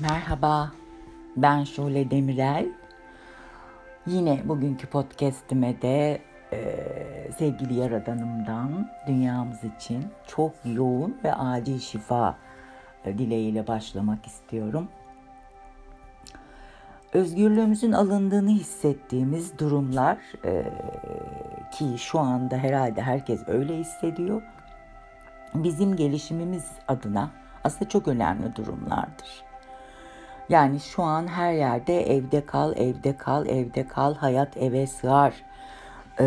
Merhaba, ben Şule Demirel. Yine bugünkü podcastime de e, sevgili Yaradanımdan dünyamız için çok yoğun ve acil şifa e, dileğiyle başlamak istiyorum. Özgürlüğümüzün alındığını hissettiğimiz durumlar e, ki şu anda herhalde herkes öyle hissediyor. Bizim gelişimimiz adına aslında çok önemli durumlardır. Yani şu an her yerde evde kal, evde kal, evde kal, hayat eve sığar e,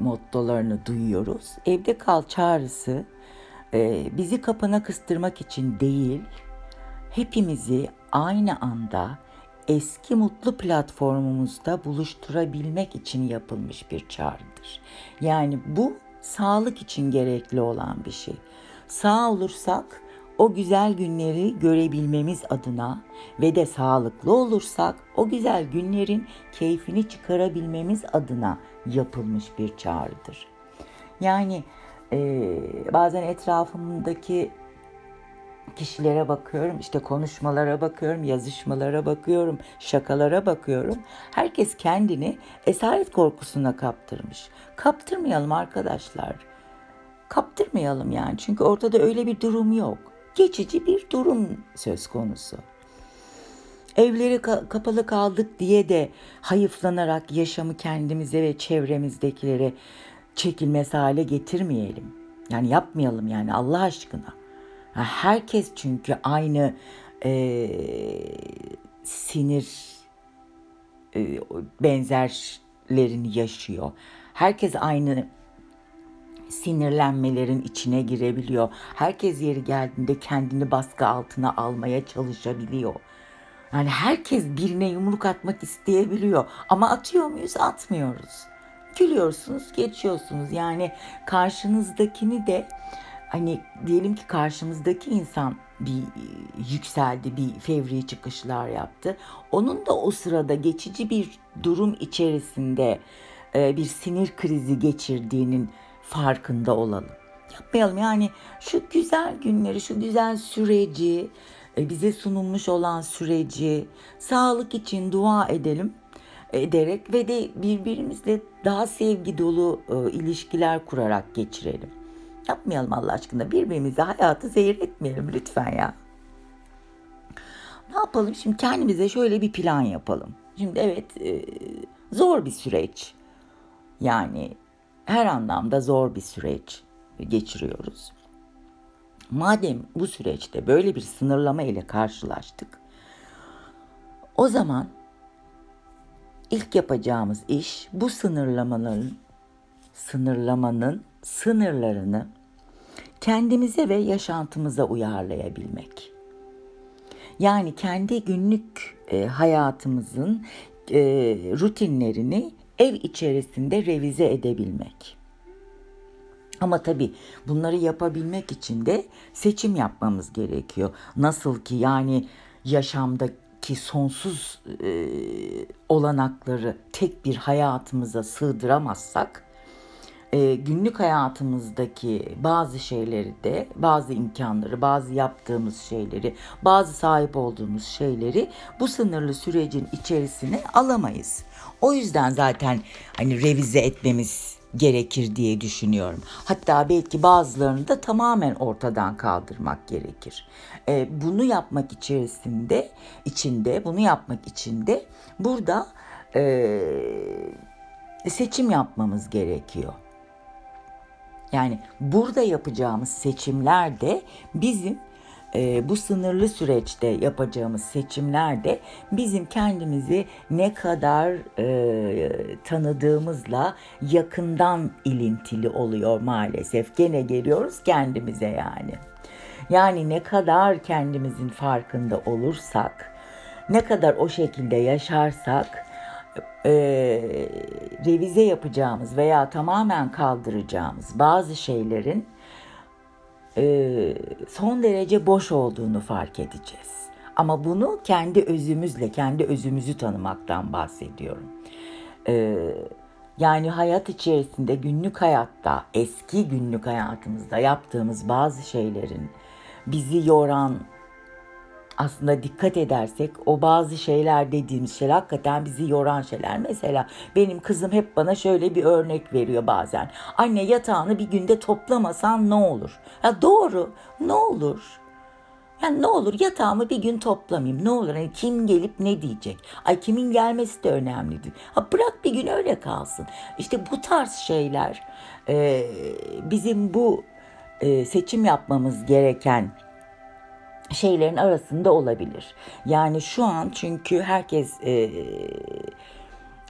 mottolarını duyuyoruz. Evde kal çağrısı e, bizi kapana kıstırmak için değil, hepimizi aynı anda eski mutlu platformumuzda buluşturabilmek için yapılmış bir çağrıdır. Yani bu sağlık için gerekli olan bir şey. Sağ olursak o güzel günleri görebilmemiz adına ve de sağlıklı olursak o güzel günlerin keyfini çıkarabilmemiz adına yapılmış bir çağrıdır. Yani e, bazen etrafımdaki kişilere bakıyorum, işte konuşmalara bakıyorum, yazışmalara bakıyorum, şakalara bakıyorum. Herkes kendini esaret korkusuna kaptırmış. Kaptırmayalım arkadaşlar. Kaptırmayalım yani. Çünkü ortada öyle bir durum yok. Geçici bir durum söz konusu. Evleri ka- kapalı kaldık diye de hayıflanarak yaşamı kendimize ve çevremizdekilere çekilmez hale getirmeyelim. Yani yapmayalım yani Allah aşkına. Herkes çünkü aynı e, sinir e, benzerlerini yaşıyor. Herkes aynı sinirlenmelerin içine girebiliyor. Herkes yeri geldiğinde kendini baskı altına almaya çalışabiliyor. Yani herkes birine yumruk atmak isteyebiliyor. Ama atıyor muyuz? Atmıyoruz. Gülüyorsunuz, geçiyorsunuz. Yani karşınızdakini de hani diyelim ki karşımızdaki insan bir yükseldi, bir fevri çıkışlar yaptı. Onun da o sırada geçici bir durum içerisinde bir sinir krizi geçirdiğinin farkında olalım. Yapmayalım yani şu güzel günleri, şu güzel süreci, bize sunulmuş olan süreci sağlık için dua edelim ederek ve de birbirimizle daha sevgi dolu ilişkiler kurarak geçirelim. Yapmayalım Allah aşkına. Birbirimize hayatı zehir etmeyelim lütfen ya. Ne yapalım? Şimdi kendimize şöyle bir plan yapalım. Şimdi evet zor bir süreç. Yani her anlamda zor bir süreç geçiriyoruz. Madem bu süreçte böyle bir sınırlama ile karşılaştık, o zaman ilk yapacağımız iş bu sınırlamanın sınırlamanın sınırlarını kendimize ve yaşantımıza uyarlayabilmek. Yani kendi günlük e, hayatımızın e, rutinlerini ev içerisinde revize edebilmek. Ama tabii bunları yapabilmek için de seçim yapmamız gerekiyor. Nasıl ki yani yaşamdaki sonsuz e, olanakları tek bir hayatımıza sığdıramazsak e, günlük hayatımızdaki bazı şeyleri de, bazı imkanları, bazı yaptığımız şeyleri, bazı sahip olduğumuz şeyleri bu sınırlı sürecin içerisine alamayız. O yüzden zaten hani revize etmemiz gerekir diye düşünüyorum. Hatta belki bazılarını da tamamen ortadan kaldırmak gerekir. E, bunu yapmak içerisinde, içinde, bunu yapmak için de burada e, seçim yapmamız gerekiyor. Yani burada yapacağımız seçimler de bizim e, bu sınırlı süreçte yapacağımız seçimler de bizim kendimizi ne kadar e, tanıdığımızla yakından ilintili oluyor maalesef. Gene geliyoruz kendimize yani. Yani ne kadar kendimizin farkında olursak, ne kadar o şekilde yaşarsak e, revize yapacağımız veya tamamen kaldıracağımız bazı şeylerin e, son derece boş olduğunu fark edeceğiz. Ama bunu kendi özümüzle, kendi özümüzü tanımaktan bahsediyorum. E, yani hayat içerisinde, günlük hayatta, eski günlük hayatımızda yaptığımız bazı şeylerin bizi yoran aslında dikkat edersek o bazı şeyler dediğimiz şeyler hakikaten bizi yoran şeyler. Mesela benim kızım hep bana şöyle bir örnek veriyor bazen. Anne yatağını bir günde toplamasan ne olur? Ya doğru ne olur? Yani ne olur yatağımı bir gün toplamayayım. Ne olur hani kim gelip ne diyecek? Ay kimin gelmesi de önemli değil. Ha bırak bir gün öyle kalsın. İşte bu tarz şeyler e, bizim bu e, seçim yapmamız gereken şeylerin arasında olabilir. Yani şu an çünkü herkes e,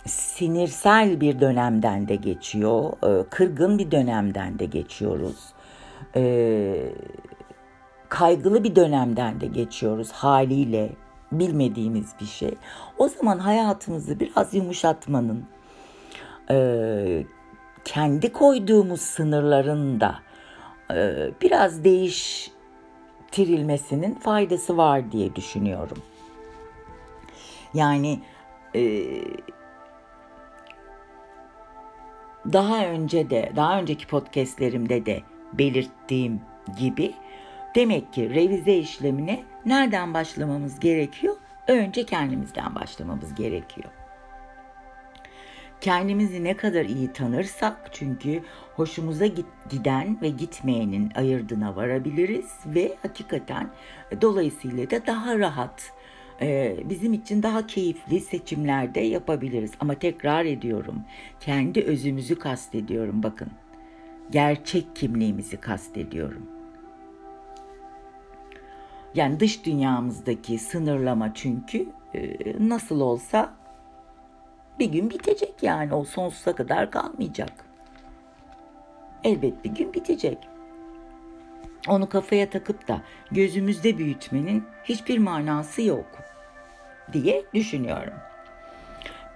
sinirsel bir dönemden de geçiyor. E, kırgın bir dönemden de geçiyoruz. E, kaygılı bir dönemden de geçiyoruz haliyle bilmediğimiz bir şey. O zaman hayatımızı biraz yumuşatmanın, e, kendi koyduğumuz sınırların da e, biraz değiştirilmesinin faydası var diye düşünüyorum. Yani e, daha önce de, daha önceki podcastlerimde de belirttiğim gibi Demek ki revize işlemine nereden başlamamız gerekiyor? Önce kendimizden başlamamız gerekiyor. Kendimizi ne kadar iyi tanırsak çünkü hoşumuza giden ve gitmeyenin ayırdına varabiliriz ve hakikaten dolayısıyla da daha rahat e, bizim için daha keyifli seçimlerde yapabiliriz. Ama tekrar ediyorum kendi özümüzü kastediyorum bakın. Gerçek kimliğimizi kastediyorum. Yani dış dünyamızdaki sınırlama çünkü e, nasıl olsa bir gün bitecek yani o sonsuza kadar kalmayacak. Elbet bir gün bitecek. Onu kafaya takıp da gözümüzde büyütmenin hiçbir manası yok diye düşünüyorum.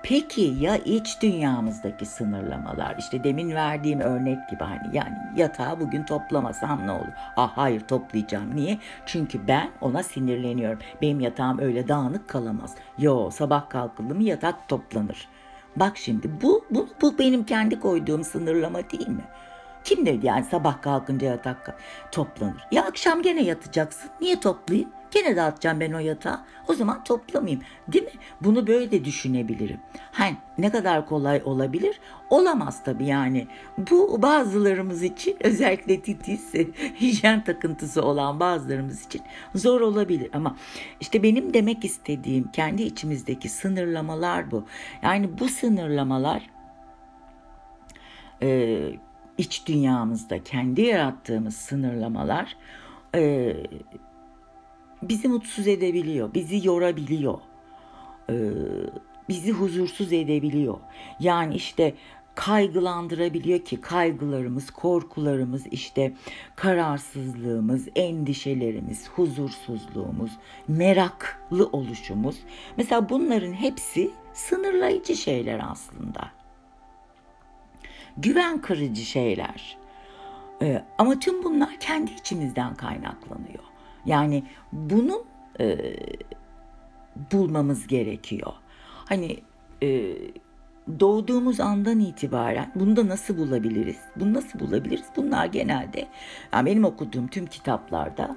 Peki ya iç dünyamızdaki sınırlamalar? İşte demin verdiğim örnek gibi hani yani yatağı bugün toplamasam ne olur? Ah hayır toplayacağım. Niye? Çünkü ben ona sinirleniyorum. Benim yatağım öyle dağınık kalamaz. Yo sabah kalkıldı mı yatak toplanır. Bak şimdi bu, bu, bu benim kendi koyduğum sınırlama değil mi? Kim dedi yani sabah kalkınca yatak toplanır? Ya akşam gene yatacaksın. Niye toplayayım? Gene dağıtacağım ben o yatağı. O zaman toplamayayım. Değil mi? Bunu böyle de düşünebilirim. Hani ne kadar kolay olabilir? Olamaz tabii yani. Bu bazılarımız için özellikle titiz, hijyen takıntısı olan bazılarımız için zor olabilir. Ama işte benim demek istediğim kendi içimizdeki sınırlamalar bu. Yani bu sınırlamalar e, iç dünyamızda kendi yarattığımız sınırlamalar e, bizi mutsuz edebiliyor, bizi yorabiliyor, e, bizi huzursuz edebiliyor. Yani işte kaygılandırabiliyor ki kaygılarımız, korkularımız, işte kararsızlığımız, endişelerimiz, huzursuzluğumuz, meraklı oluşumuz. Mesela bunların hepsi sınırlayıcı şeyler aslında. Güven kırıcı şeyler. Ee, ama tüm bunlar kendi içimizden kaynaklanıyor. Yani bunun e, bulmamız gerekiyor. Hani e, doğduğumuz andan itibaren bunu da nasıl bulabiliriz? Bunu nasıl bulabiliriz? Bunlar genelde yani benim okuduğum tüm kitaplarda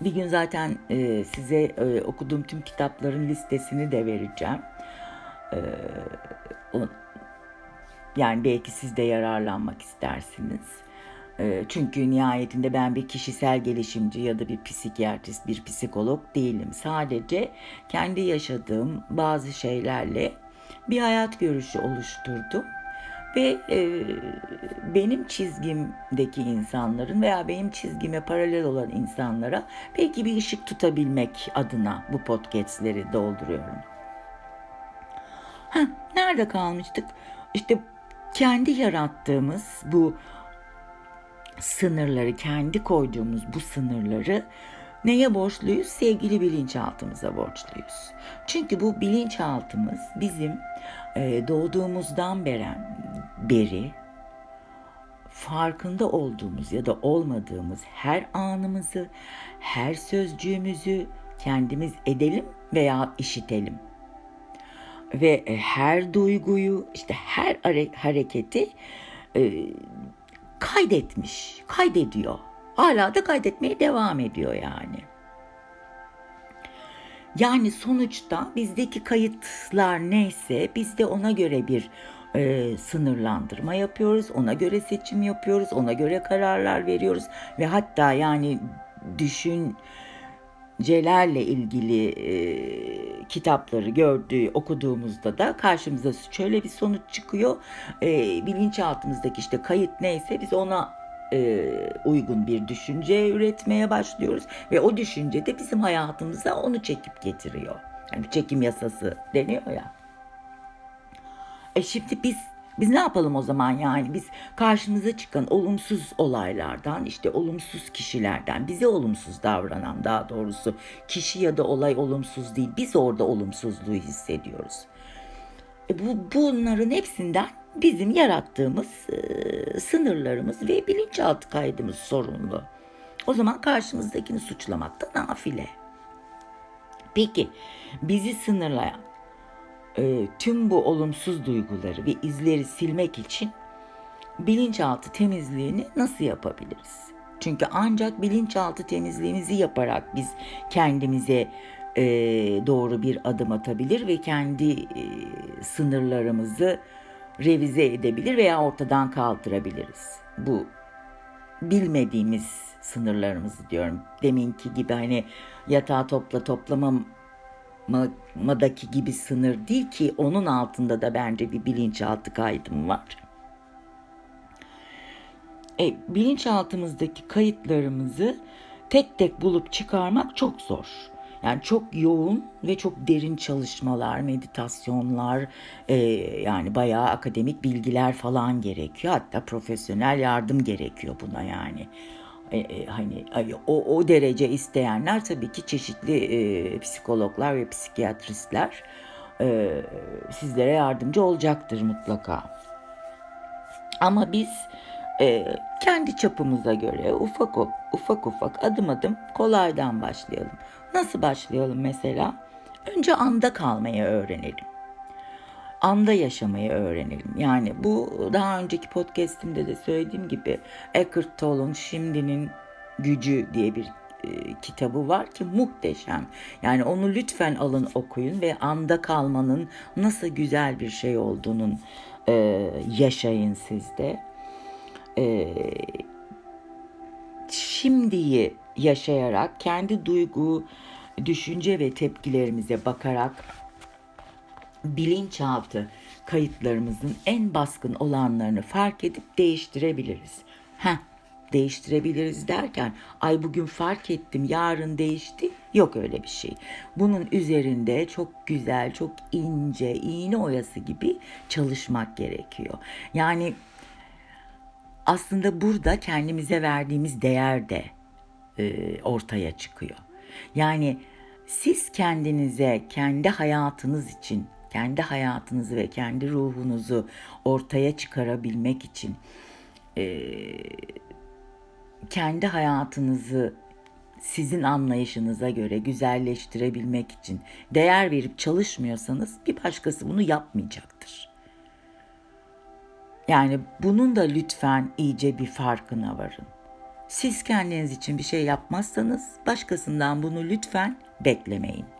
bir gün zaten e, size e, okuduğum tüm kitapların listesini de vereceğim. E, yani belki siz de yararlanmak istersiniz. Ee, çünkü nihayetinde ben bir kişisel gelişimci ya da bir psikiyatrist, bir psikolog değilim. Sadece kendi yaşadığım bazı şeylerle bir hayat görüşü oluşturdum. Ve e, benim çizgimdeki insanların veya benim çizgime paralel olan insanlara belki bir ışık tutabilmek adına bu podcastleri dolduruyorum. Heh, nerede kalmıştık? İşte kendi yarattığımız bu sınırları, kendi koyduğumuz bu sınırları neye borçluyuz? Sevgili bilinçaltımıza borçluyuz. Çünkü bu bilinçaltımız bizim e, doğduğumuzdan beren, beri farkında olduğumuz ya da olmadığımız her anımızı, her sözcüğümüzü kendimiz edelim veya işitelim. Ve e, her duyguyu, işte her hareketi e, kaydetmiş, kaydediyor. Hala da kaydetmeye devam ediyor yani. Yani sonuçta bizdeki kayıtlar neyse biz de ona göre bir e, sınırlandırma yapıyoruz. Ona göre seçim yapıyoruz. Ona göre kararlar veriyoruz. Ve hatta yani düşüncelerle ilgili e, kitapları gördüğü okuduğumuzda da karşımıza şöyle bir sonuç çıkıyor. E, bilinçaltımızdaki işte kayıt neyse biz ona e, uygun bir düşünce üretmeye başlıyoruz ve o düşünce de bizim hayatımıza onu çekip getiriyor. Yani çekim yasası deniyor ya. E şimdi biz biz ne yapalım o zaman yani biz karşımıza çıkan olumsuz olaylardan işte olumsuz kişilerden bize olumsuz davranan daha doğrusu kişi ya da olay olumsuz değil biz orada olumsuzluğu hissediyoruz. E bu bunların hepsinden bizim yarattığımız e, sınırlarımız ve bilinçaltı kaydımız sorumlu. O zaman karşımızdakini suçlamak da nafile. Peki bizi sınırlayan e, tüm bu olumsuz duyguları ve izleri silmek için bilinçaltı temizliğini nasıl yapabiliriz? Çünkü ancak bilinçaltı temizliğimizi yaparak biz kendimize e, doğru bir adım atabilir ve kendi e, sınırlarımızı revize edebilir veya ortadan kaldırabiliriz. Bu bilmediğimiz sınırlarımızı diyorum. Deminki gibi hani yatağı topla toplamamadaki gibi sınır değil ki onun altında da bence bir bilinçaltı kaydım var. E, bilinçaltımızdaki kayıtlarımızı tek tek bulup çıkarmak çok zor. Yani çok yoğun ve çok derin çalışmalar, meditasyonlar, e, yani bayağı akademik bilgiler falan gerekiyor. Hatta profesyonel yardım gerekiyor buna yani. E, e, hani o, o derece isteyenler tabii ki çeşitli e, psikologlar ve psikiyatristler e, sizlere yardımcı olacaktır mutlaka. Ama biz e, kendi çapımıza göre ufak ufak ufak adım adım kolaydan başlayalım. Nasıl başlayalım mesela? Önce anda kalmayı öğrenelim. Anda yaşamayı öğrenelim. Yani bu daha önceki podcastimde de söylediğim gibi Eckhart Tolle'un Şimdinin Gücü diye bir e, kitabı var ki muhteşem. Yani onu lütfen alın okuyun ve anda kalmanın nasıl güzel bir şey olduğunun e, yaşayın sizde. E, şimdiyi yaşayarak kendi duygu, düşünce ve tepkilerimize bakarak bilinçaltı kayıtlarımızın en baskın olanlarını fark edip değiştirebiliriz. Heh, değiştirebiliriz derken ay bugün fark ettim yarın değişti yok öyle bir şey. Bunun üzerinde çok güzel çok ince iğne oyası gibi çalışmak gerekiyor. Yani aslında burada kendimize verdiğimiz değer de e, ortaya çıkıyor. Yani siz kendinize, kendi hayatınız için, kendi hayatınızı ve kendi ruhunuzu ortaya çıkarabilmek için e, kendi hayatınızı sizin anlayışınıza göre güzelleştirebilmek için değer verip çalışmıyorsanız bir başkası bunu yapmayacaktır. Yani bunun da lütfen iyice bir farkına varın. Siz kendiniz için bir şey yapmazsanız başkasından bunu lütfen beklemeyin.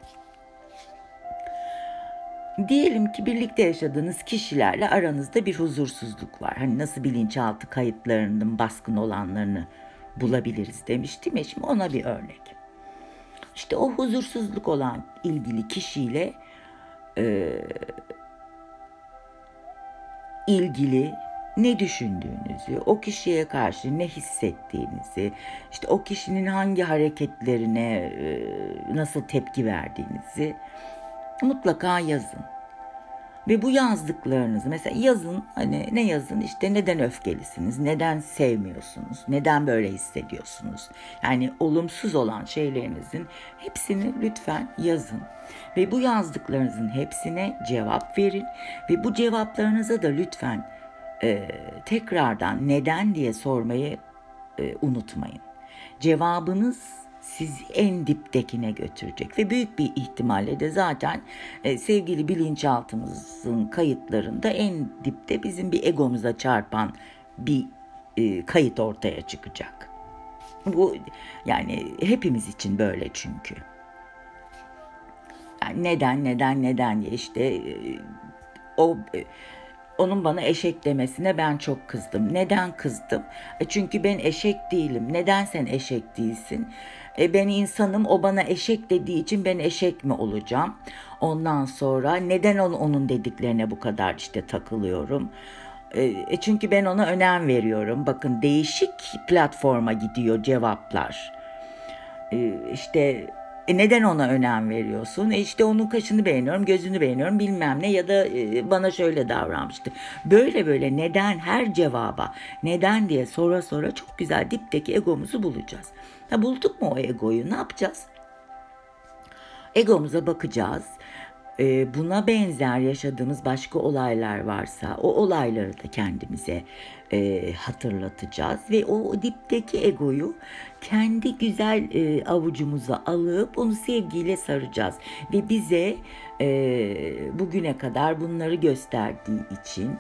Diyelim ki birlikte yaşadığınız kişilerle aranızda bir huzursuzluk var. Hani nasıl bilinçaltı kayıtlarının baskın olanlarını bulabiliriz demiştim ya şimdi ona bir örnek. İşte o huzursuzluk olan ilgili kişiyle e, ilgili ne düşündüğünüzü, o kişiye karşı ne hissettiğinizi, işte o kişinin hangi hareketlerine e, nasıl tepki verdiğinizi mutlaka yazın. Ve bu yazdıklarınızı mesela yazın hani ne yazın işte neden öfkelisiniz, neden sevmiyorsunuz, neden böyle hissediyorsunuz. Yani olumsuz olan şeylerinizin hepsini lütfen yazın. Ve bu yazdıklarınızın hepsine cevap verin ve bu cevaplarınıza da lütfen e, tekrardan neden diye sormayı e, unutmayın. Cevabınız sizi en diptekine götürecek ve büyük bir ihtimalle de zaten e, sevgili bilinçaltımızın kayıtlarında en dipte bizim bir egomuza çarpan bir e, kayıt ortaya çıkacak. Bu yani hepimiz için böyle çünkü. Yani neden neden neden diye işte e, o e, onun bana eşek demesine ben çok kızdım. Neden kızdım? E çünkü ben eşek değilim. Neden sen eşek değilsin? E ben insanım o bana eşek dediği için ben eşek mi olacağım? Ondan sonra neden onun, dediklerine bu kadar işte takılıyorum? E, çünkü ben ona önem veriyorum. Bakın değişik platforma gidiyor cevaplar. E, işte e neden ona önem veriyorsun? E işte onun kaşını beğeniyorum, gözünü beğeniyorum bilmem ne ya da e, bana şöyle davranmıştı. Böyle böyle neden her cevaba neden diye sonra sonra çok güzel dipteki egomuzu bulacağız. Ha, bulduk mu o egoyu ne yapacağız? Egomuza bakacağız e, buna benzer yaşadığımız başka olaylar varsa o olayları da kendimize e, hatırlatacağız ve o dipteki egoyu kendi güzel e, avucumuza alıp onu sevgiyle saracağız ve bize e, bugüne kadar bunları gösterdiği için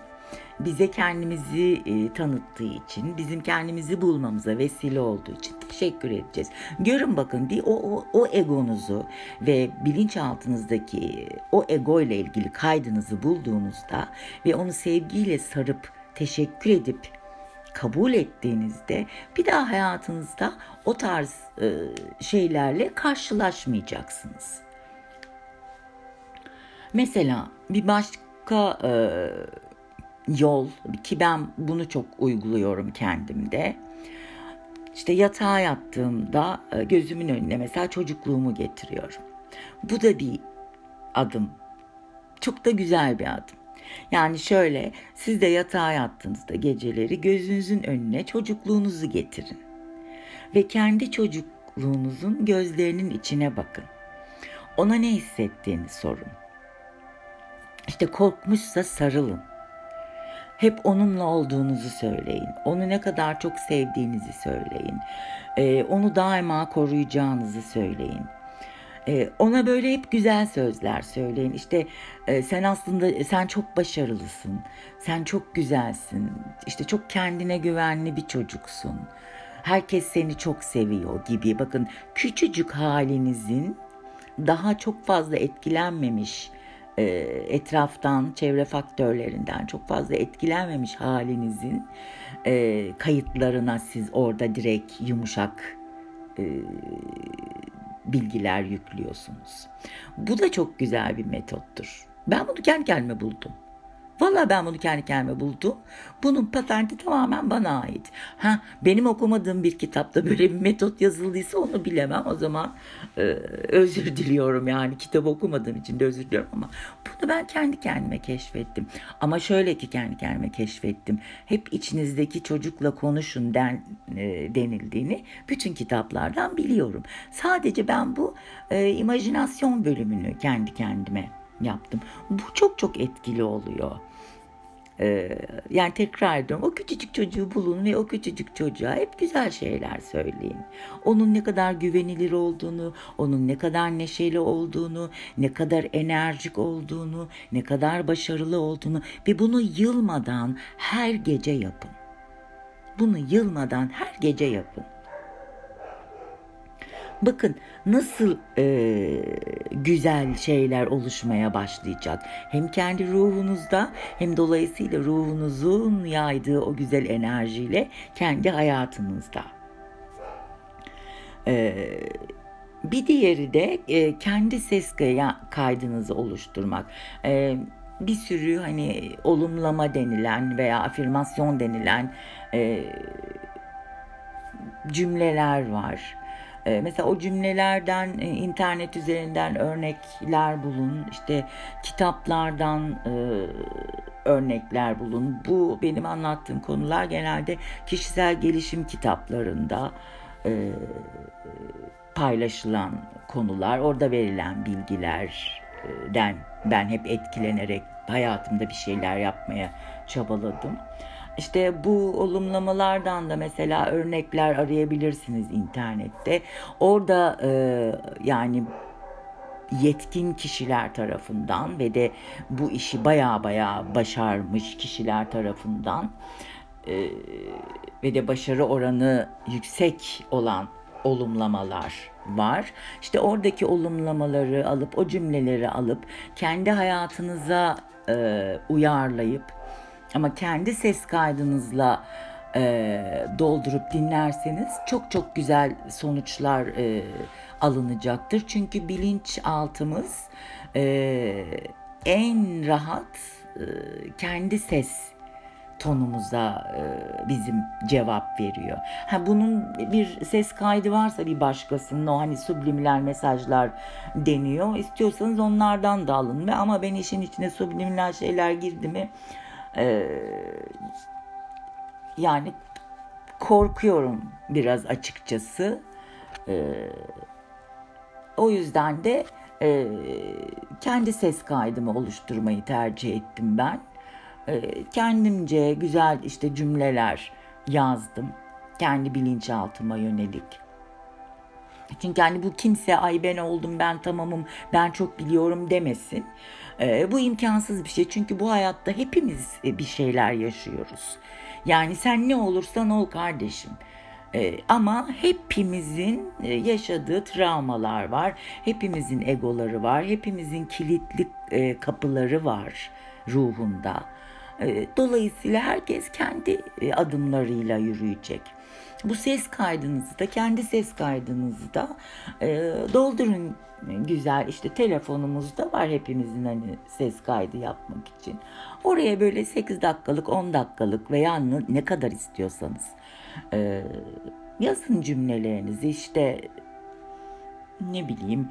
bize kendimizi e, tanıttığı için, bizim kendimizi bulmamıza vesile olduğu için teşekkür edeceğiz. Görün bakın bir o, o, o egonuzu ve bilinçaltınızdaki o ego ile ilgili kaydınızı bulduğunuzda ve onu sevgiyle sarıp teşekkür edip kabul ettiğinizde bir daha hayatınızda o tarz e, şeylerle karşılaşmayacaksınız. Mesela bir başka e, yol ki ben bunu çok uyguluyorum kendimde. İşte yatağa yattığımda e, gözümün önüne mesela çocukluğumu getiriyorum. Bu da bir adım. Çok da güzel bir adım. Yani şöyle siz de yatağa yattığınızda geceleri gözünüzün önüne çocukluğunuzu getirin. Ve kendi çocukluğunuzun gözlerinin içine bakın. Ona ne hissettiğini sorun. İşte korkmuşsa sarılın hep onunla olduğunuzu söyleyin. Onu ne kadar çok sevdiğinizi söyleyin. Ee, onu daima koruyacağınızı söyleyin. Ee, ona böyle hep güzel sözler söyleyin. İşte e, sen aslında sen çok başarılısın. Sen çok güzelsin. İşte çok kendine güvenli bir çocuksun. Herkes seni çok seviyor gibi. Bakın küçücük halinizin daha çok fazla etkilenmemiş e, etraftan, çevre faktörlerinden çok fazla etkilenmemiş halinizin e, kayıtlarına siz orada direkt yumuşak e, bilgiler yüklüyorsunuz. Bu da çok güzel bir metottur. Ben bunu kendi kendime buldum. Valla ben bunu kendi kendime buldum. Bunun patenti tamamen bana ait. Ha, benim okumadığım bir kitapta böyle bir metot yazıldıysa onu bilemem. O zaman e, özür diliyorum yani kitap okumadığım için de özür diliyorum ama bunu ben kendi kendime keşfettim. Ama şöyle ki kendi kendime keşfettim. Hep içinizdeki çocukla konuşun den, e, denildiğini bütün kitaplardan biliyorum. Sadece ben bu e, imajinasyon bölümünü kendi kendime yaptım. Bu çok çok etkili oluyor. Ee, yani tekrar ediyorum o küçücük çocuğu bulun ve o küçücük çocuğa hep güzel şeyler söyleyin. Onun ne kadar güvenilir olduğunu, onun ne kadar neşeli olduğunu, ne kadar enerjik olduğunu, ne kadar başarılı olduğunu ve bunu yılmadan her gece yapın. Bunu yılmadan her gece yapın. Bakın nasıl e, güzel şeyler oluşmaya başlayacak. Hem kendi ruhunuzda hem dolayısıyla ruhunuzun yaydığı o güzel enerjiyle kendi hayatınızda. E, bir diğeri de e, kendi ses kaydınızı oluşturmak. E, bir sürü hani olumlama denilen veya afirmasyon denilen e, cümleler var ee, mesela o cümlelerden e, internet üzerinden örnekler bulun. işte kitaplardan e, örnekler bulun. Bu benim anlattığım konular genelde kişisel gelişim kitaplarında e, paylaşılan konular, orada verilen bilgilerden ben hep etkilenerek hayatımda bir şeyler yapmaya çabaladım. İşte bu olumlamalardan da mesela örnekler arayabilirsiniz internette. Orada e, yani yetkin kişiler tarafından ve de bu işi baya baya başarmış kişiler tarafından e, ve de başarı oranı yüksek olan olumlamalar var. İşte oradaki olumlamaları alıp o cümleleri alıp kendi hayatınıza e, uyarlayıp ama kendi ses kaydınızla e, doldurup dinlerseniz çok çok güzel sonuçlar e, alınacaktır. Çünkü bilinçaltımız e, en rahat e, kendi ses tonumuza e, bizim cevap veriyor. Ha bunun bir ses kaydı varsa bir başkasının o hani subliminal mesajlar deniyor. İstiyorsanız onlardan da alın. Ve ama ben işin içine subliminal şeyler girdi mi e, yani korkuyorum biraz açıkçası. E, o yüzden de e, kendi ses kaydımı oluşturmayı tercih ettim ben. E, kendimce güzel işte cümleler yazdım. Kendi bilinçaltıma yönelik. Çünkü hani bu kimse ay ben oldum ben tamamım ben çok biliyorum demesin. E, bu imkansız bir şey çünkü bu hayatta hepimiz bir şeyler yaşıyoruz. Yani sen ne olursan ol kardeşim. Ee, ama hepimizin e, yaşadığı travmalar var. Hepimizin egoları var. Hepimizin kilitli e, kapıları var ruhunda. E, dolayısıyla herkes kendi e, adımlarıyla yürüyecek. Bu ses kaydınızı da kendi ses kaydınızı da e, doldurun güzel işte telefonumuzda var hepimizin hani ses kaydı yapmak için. Oraya böyle 8 dakikalık 10 dakikalık veya ne kadar istiyorsanız e, yazın cümlelerinizi işte ne bileyim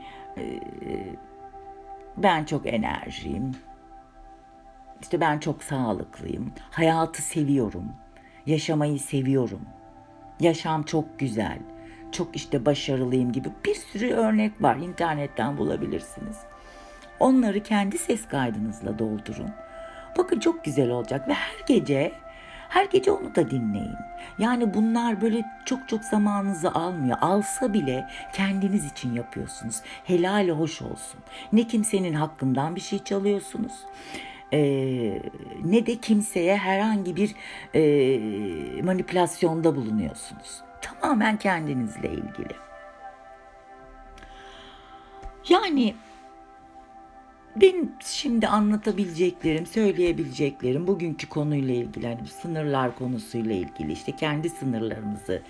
ben çok enerjiyim işte ben çok sağlıklıyım hayatı seviyorum yaşamayı seviyorum yaşam çok güzel çok işte başarılıyım gibi bir sürü örnek var. internetten bulabilirsiniz. Onları kendi ses kaydınızla doldurun. Bakın çok güzel olacak ve her gece her gece onu da dinleyin. Yani bunlar böyle çok çok zamanınızı almıyor. Alsa bile kendiniz için yapıyorsunuz. Helal hoş olsun. Ne kimsenin hakkından bir şey çalıyorsunuz. Ee, ne de kimseye herhangi bir e, manipülasyonda bulunuyorsunuz. Tamamen kendinizle ilgili. Yani benim şimdi anlatabileceklerim, söyleyebileceklerim bugünkü konuyla ilgili, hani sınırlar konusuyla ilgili, işte kendi sınırlarımızı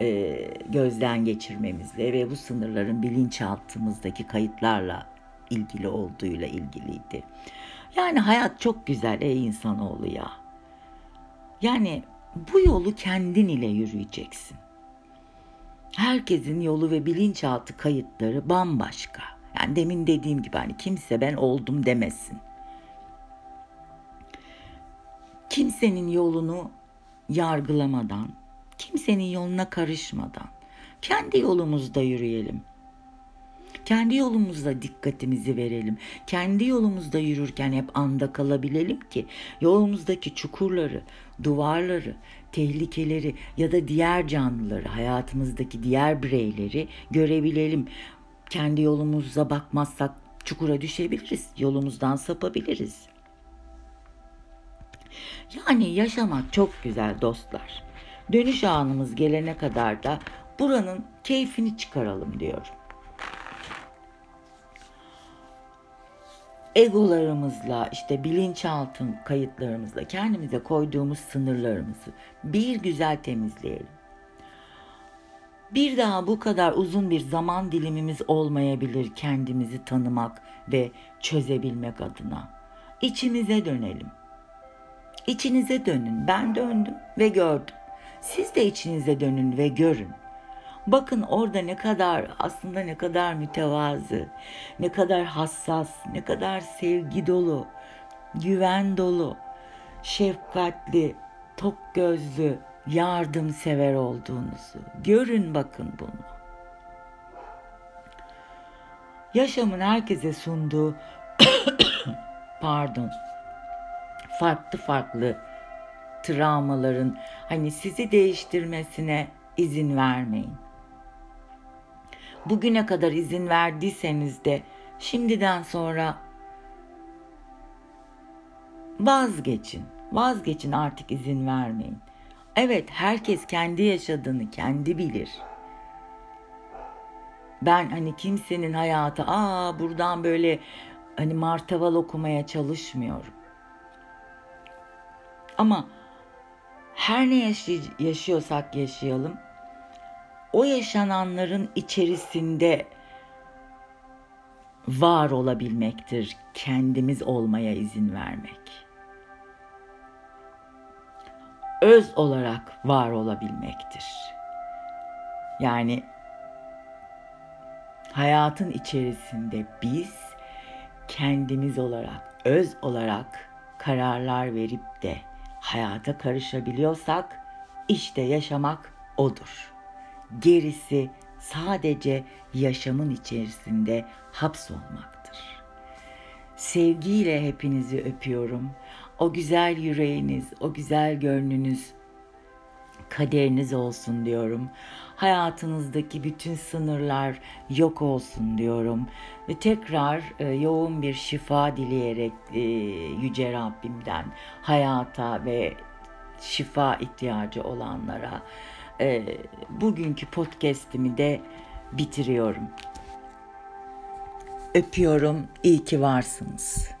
e, gözden geçirmemizle ve bu sınırların bilinçaltımızdaki kayıtlarla ilgili olduğuyla ilgiliydi. Yani hayat çok güzel ey insanoğlu ya. Yani bu yolu kendin ile yürüyeceksin. Herkesin yolu ve bilinçaltı kayıtları bambaşka. Yani demin dediğim gibi hani kimse ben oldum demesin. Kimsenin yolunu yargılamadan, kimsenin yoluna karışmadan kendi yolumuzda yürüyelim. Kendi yolumuzda dikkatimizi verelim. Kendi yolumuzda yürürken hep anda kalabilelim ki yolumuzdaki çukurları, duvarları, tehlikeleri ya da diğer canlıları, hayatımızdaki diğer bireyleri görebilelim. Kendi yolumuza bakmazsak çukura düşebiliriz, yolumuzdan sapabiliriz. Yani yaşamak çok güzel dostlar. Dönüş anımız gelene kadar da buranın keyfini çıkaralım diyorum. Egolarımızla işte bilinçaltın kayıtlarımızla kendimize koyduğumuz sınırlarımızı bir güzel temizleyelim. Bir daha bu kadar uzun bir zaman dilimimiz olmayabilir kendimizi tanımak ve çözebilmek adına. İçimize dönelim. İçinize dönün. Ben döndüm ve gördüm. Siz de içinize dönün ve görün. Bakın orada ne kadar aslında ne kadar mütevazı, ne kadar hassas, ne kadar sevgi dolu, güven dolu, şefkatli, tok gözlü, yardımsever olduğunuzu görün bakın bunu. Yaşamın herkese sunduğu pardon farklı farklı travmaların hani sizi değiştirmesine izin vermeyin bugüne kadar izin verdiyseniz de şimdiden sonra vazgeçin. Vazgeçin artık izin vermeyin. Evet herkes kendi yaşadığını kendi bilir. ben hani kimsenin hayatı aa buradan böyle hani martaval okumaya çalışmıyorum. Ama her ne yaşay- yaşıyorsak yaşayalım o yaşananların içerisinde var olabilmektir. Kendimiz olmaya izin vermek. Öz olarak var olabilmektir. Yani hayatın içerisinde biz kendimiz olarak, öz olarak kararlar verip de hayata karışabiliyorsak işte yaşamak odur. Gerisi sadece yaşamın içerisinde hapsolmaktır. Sevgiyle hepinizi öpüyorum. O güzel yüreğiniz, o güzel gönlünüz kaderiniz olsun diyorum. Hayatınızdaki bütün sınırlar yok olsun diyorum. Ve tekrar e, yoğun bir şifa dileyerek e, Yüce Rabbimden hayata ve şifa ihtiyacı olanlara e, bugünkü podcast'imi de bitiriyorum. Öpüyorum. İyi ki varsınız.